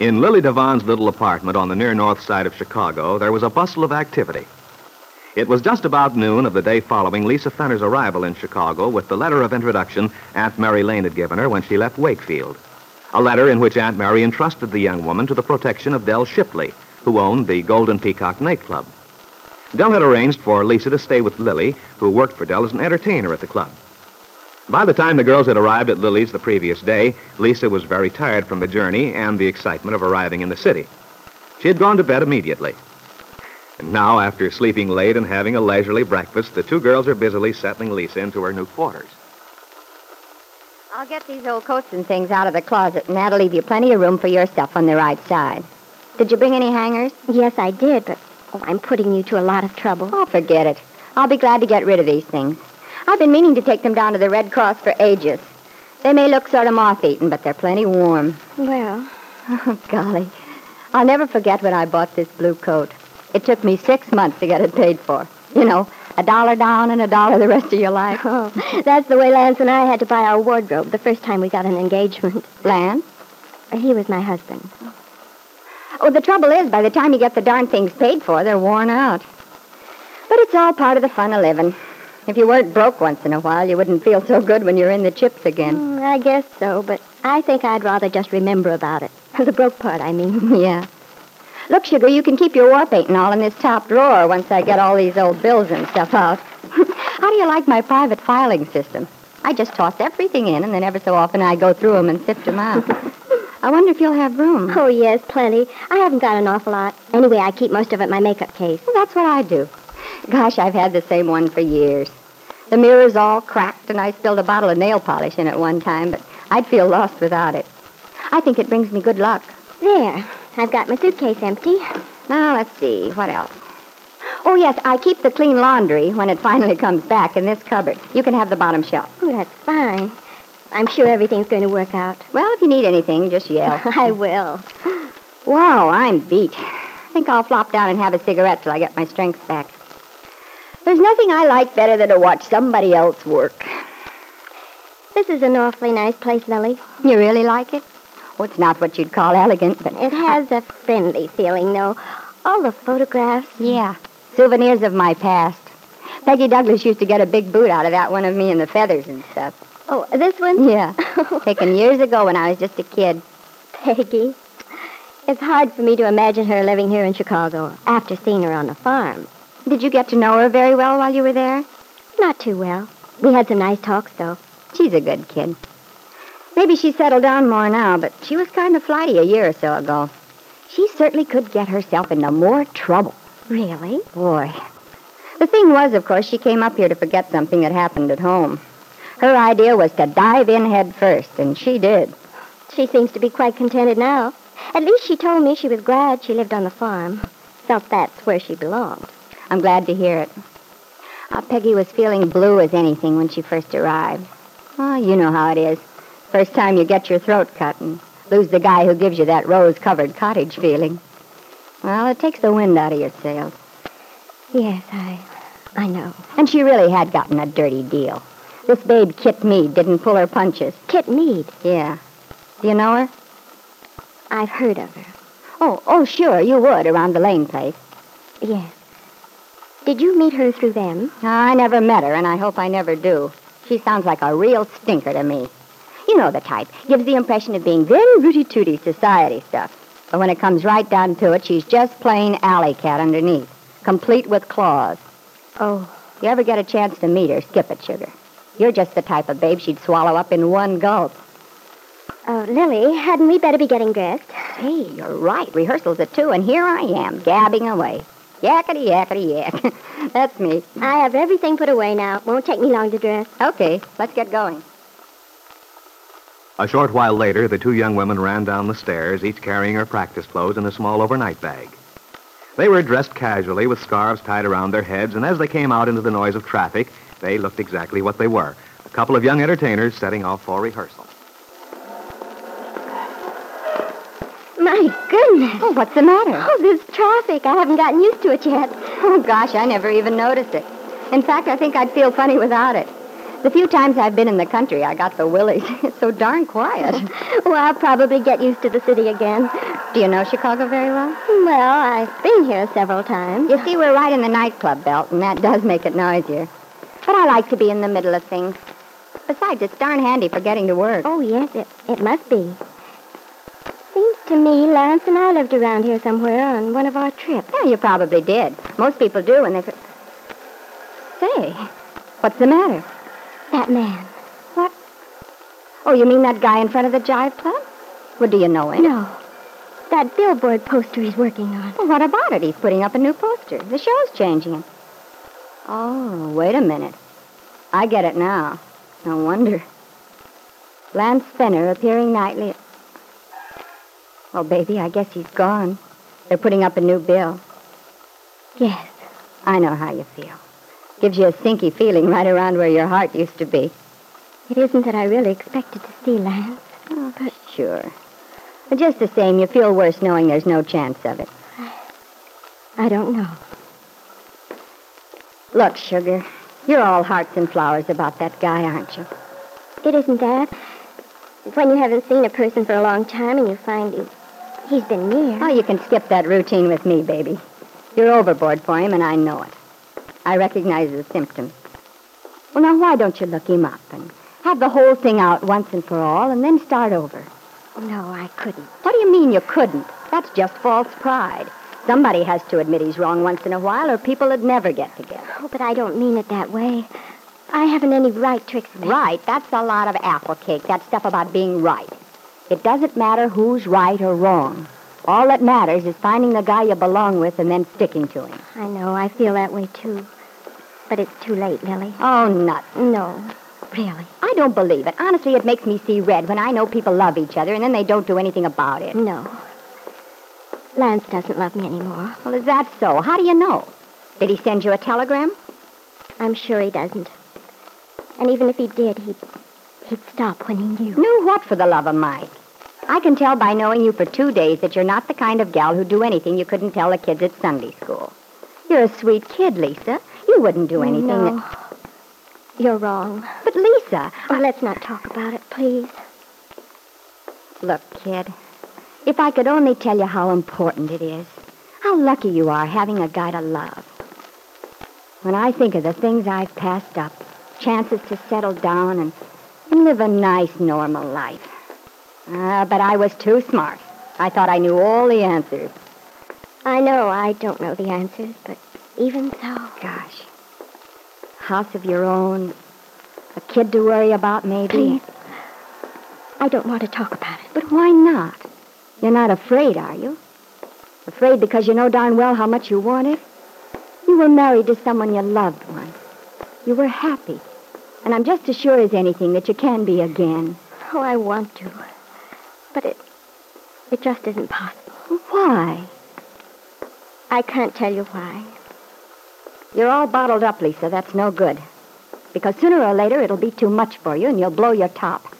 In Lily Devon's little apartment on the near north side of Chicago, there was a bustle of activity. It was just about noon of the day following Lisa Fenner's arrival in Chicago with the letter of introduction Aunt Mary Lane had given her when she left Wakefield. A letter in which Aunt Mary entrusted the young woman to the protection of Dell Shipley, who owned the Golden Peacock nightclub. Dell had arranged for Lisa to stay with Lily, who worked for Dell as an entertainer at the club. By the time the girls had arrived at Lily's the previous day, Lisa was very tired from the journey and the excitement of arriving in the city. She had gone to bed immediately. And now, after sleeping late and having a leisurely breakfast, the two girls are busily settling Lisa into her new quarters. I'll get these old coats and things out of the closet, and that'll leave you plenty of room for your stuff on the right side. Did you bring any hangers? Yes, I did, but oh, I'm putting you to a lot of trouble. Oh, forget it. I'll be glad to get rid of these things. I've been meaning to take them down to the Red Cross for ages. They may look sort of moth-eaten, but they're plenty warm. Well, Oh, golly. I'll never forget when I bought this blue coat. It took me six months to get it paid for. You know, a dollar down and a dollar the rest of your life. oh, that's the way Lance and I had to buy our wardrobe the first time we got an engagement. Lance? He was my husband. Oh, the trouble is, by the time you get the darn things paid for, they're worn out. But it's all part of the fun of living. If you weren't broke once in a while, you wouldn't feel so good when you're in the chips again. Mm, I guess so, but I think I'd rather just remember about it. The broke part, I mean. yeah. Look, Sugar, you can keep your war paint and all in this top drawer once I get all these old bills and stuff out. How do you like my private filing system? I just toss everything in, and then every so often I go through them and sift them out. I wonder if you'll have room. Oh, yes, plenty. I haven't got an awful lot. Anyway, I keep most of it in my makeup case. Well, that's what I do. Gosh, I've had the same one for years. The mirror's all cracked, and I spilled a bottle of nail polish in it one time, but I'd feel lost without it. I think it brings me good luck. There. I've got my suitcase empty. Now, let's see. What else? Oh, yes, I keep the clean laundry when it finally comes back in this cupboard. You can have the bottom shelf. Oh, that's fine. I'm sure everything's going to work out. Well, if you need anything, just yell. I will. Wow, I'm beat. I think I'll flop down and have a cigarette till I get my strength back. There's nothing I like better than to watch somebody else work. This is an awfully nice place, Lily. You really like it? Oh, it's not what you'd call elegant, but It has a friendly feeling, though. All the photographs. Yeah, souvenirs of my past. Peggy Douglas used to get a big boot out of that one of me in the feathers and stuff. Oh, this one? Yeah, taken years ago when I was just a kid. Peggy. It's hard for me to imagine her living here in Chicago after seeing her on the farm. Did you get to know her very well while you were there? Not too well. We had some nice talks, though. She's a good kid. Maybe she's settled down more now, but she was kind of flighty a year or so ago. She certainly could get herself into more trouble. Really? Boy. The thing was, of course, she came up here to forget something that happened at home. Her idea was to dive in head first, and she did. She seems to be quite contented now. At least she told me she was glad she lived on the farm. Felt that's where she belonged. I'm glad to hear it. Uh, Peggy was feeling blue as anything when she first arrived. Oh, you know how it is. First time you get your throat cut and lose the guy who gives you that rose-covered cottage feeling. Well, it takes the wind out of your sails. Yes, I I know. And she really had gotten a dirty deal. This babe, Kit Mead, didn't pull her punches. Kit Mead. Yeah. Do you know her? I've heard of her. Oh, oh, sure, you would, around the Lane place. Yes. Did you meet her through them? I never met her, and I hope I never do. She sounds like a real stinker to me. You know the type. Gives the impression of being very rooty-tooty society stuff. But when it comes right down to it, she's just plain alley cat underneath, complete with claws. Oh, If you ever get a chance to meet her, skip it, Sugar. You're just the type of babe she'd swallow up in one gulp. oh, Lily, hadn't we better be getting dressed? Hey, you're right. Rehearsals at two, and here I am, gabbing away. Yakety, yakety, yak. That's me. I have everything put away now. Won't take me long to dress. Okay, let's get going. A short while later, the two young women ran down the stairs, each carrying her practice clothes in a small overnight bag. They were dressed casually with scarves tied around their heads, and as they came out into the noise of traffic, they looked exactly what they were a couple of young entertainers setting off for rehearsal. My goodness. Oh, what's the matter? Oh, this traffic. I haven't gotten used to it yet. Oh, gosh, I never even noticed it. In fact, I think I'd feel funny without it. The few times I've been in the country, I got the willies. It's so darn quiet. Well, I'll probably get used to the city again. Do you know Chicago very well? Well, I've been here several times. You see, we're right in the nightclub belt, and that does make it noisier. But I like to be in the middle of things. Besides, it's darn handy for getting to work. Oh, yes, it, it must be. To me Lance and I lived around here somewhere on one of our trips. Yeah, you probably did. Most people do and they... Say, what's the matter? That man. What? Oh, you mean that guy in front of the Jive Club? Well, do you know him? No. That billboard poster he's working on. Well, what about it? He's putting up a new poster. The show's changing. him. Oh, wait a minute. I get it now. No wonder. Lance Fenner appearing nightly. Oh, baby, I guess he's gone. They're putting up a new bill. Yes. I know how you feel. Gives you a sinky feeling right around where your heart used to be. It isn't that I really expected to see Lance. Oh, but sure. But just the same, you feel worse knowing there's no chance of it. I don't know. Look, Sugar, you're all hearts and flowers about that guy, aren't you? It isn't that. It's when you haven't seen a person for a long time and you find he, he's been near. Oh, you can skip that routine with me, baby. You're overboard for him, and I know it. I recognize the symptoms. Well, now, why don't you look him up and have the whole thing out once and for all and then start over? Oh, no, I couldn't. What do you mean you couldn't? That's just false pride. Somebody has to admit he's wrong once in a while, or people would never get together. Oh, but I don't mean it that way. I haven't any right to expect. Right, that's a lot of apple cake, that stuff about being right. It doesn't matter who's right or wrong. All that matters is finding the guy you belong with and then sticking to him. I know, I feel that way too. But it's too late, Lily. Oh, nuts. No, really. I don't believe it. Honestly, it makes me see red when I know people love each other and then they don't do anything about it. No. Lance doesn't love me anymore. Well, is that so? How do you know? Did he send you a telegram? I'm sure he doesn't. And even if he did, he'd, he'd stop when he knew. Knew what for the love of Mike? I can tell by knowing you for two days that you're not the kind of gal who'd do anything you couldn't tell the kids at Sunday school. You're a sweet kid, Lisa. You wouldn't do anything No. that... You're wrong. But, Lisa, Oh, let's not talk about it, please. Look, kid, if I could only tell you how important it is, how lucky you are having a guy to love. When I think of the things I've passed up, chances to settle down and, and live a nice, normal life. Ah, but I was too smart. I thought I knew all the answers. I know I don't know the answers, but even so. Gosh. House of your own, a kid to worry about, maybe. Please. I don't want to talk about it. But why not? You're not afraid, are you? Afraid because you know darn well how much you want it? You were married to someone you loved once. You were happy. And I'm just as sure as anything that you can be again. Oh, I want to. But it it just isn't possible. Why? I can't tell you why. You're all bottled up, Lisa. That's no good. Because sooner or later it'll be too much for you and you'll blow your top.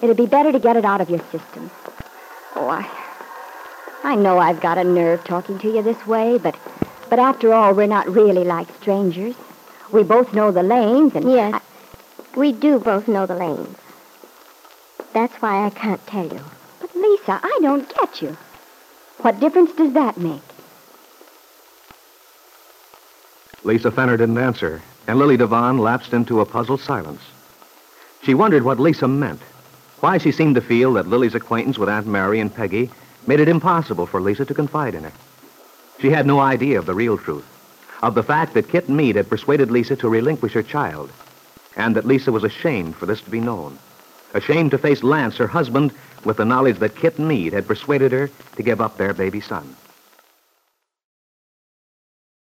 It'll be better to get it out of your system. Oh, I, I know I've got a nerve talking to you this way, but, but after all, we're not really like strangers. We both know the Lanes, and Yes. I- We do both know the Lanes. That's why I can't tell you. but Lisa, I don't get you. What difference does that make? Lisa Fenner didn't answer, and Lily Devon lapsed into a puzzled silence. She wondered what Lisa meant, why she seemed to feel that Lily's acquaintance with Aunt Mary and Peggy made it impossible for Lisa to confide in her. She had no idea of the real truth, of the fact that Kit Mead had persuaded Lisa to relinquish her child, and that Lisa was ashamed for this to be known. Ashamed to face Lance, her husband, with the knowledge that Kit Mead had persuaded her to give up their baby son.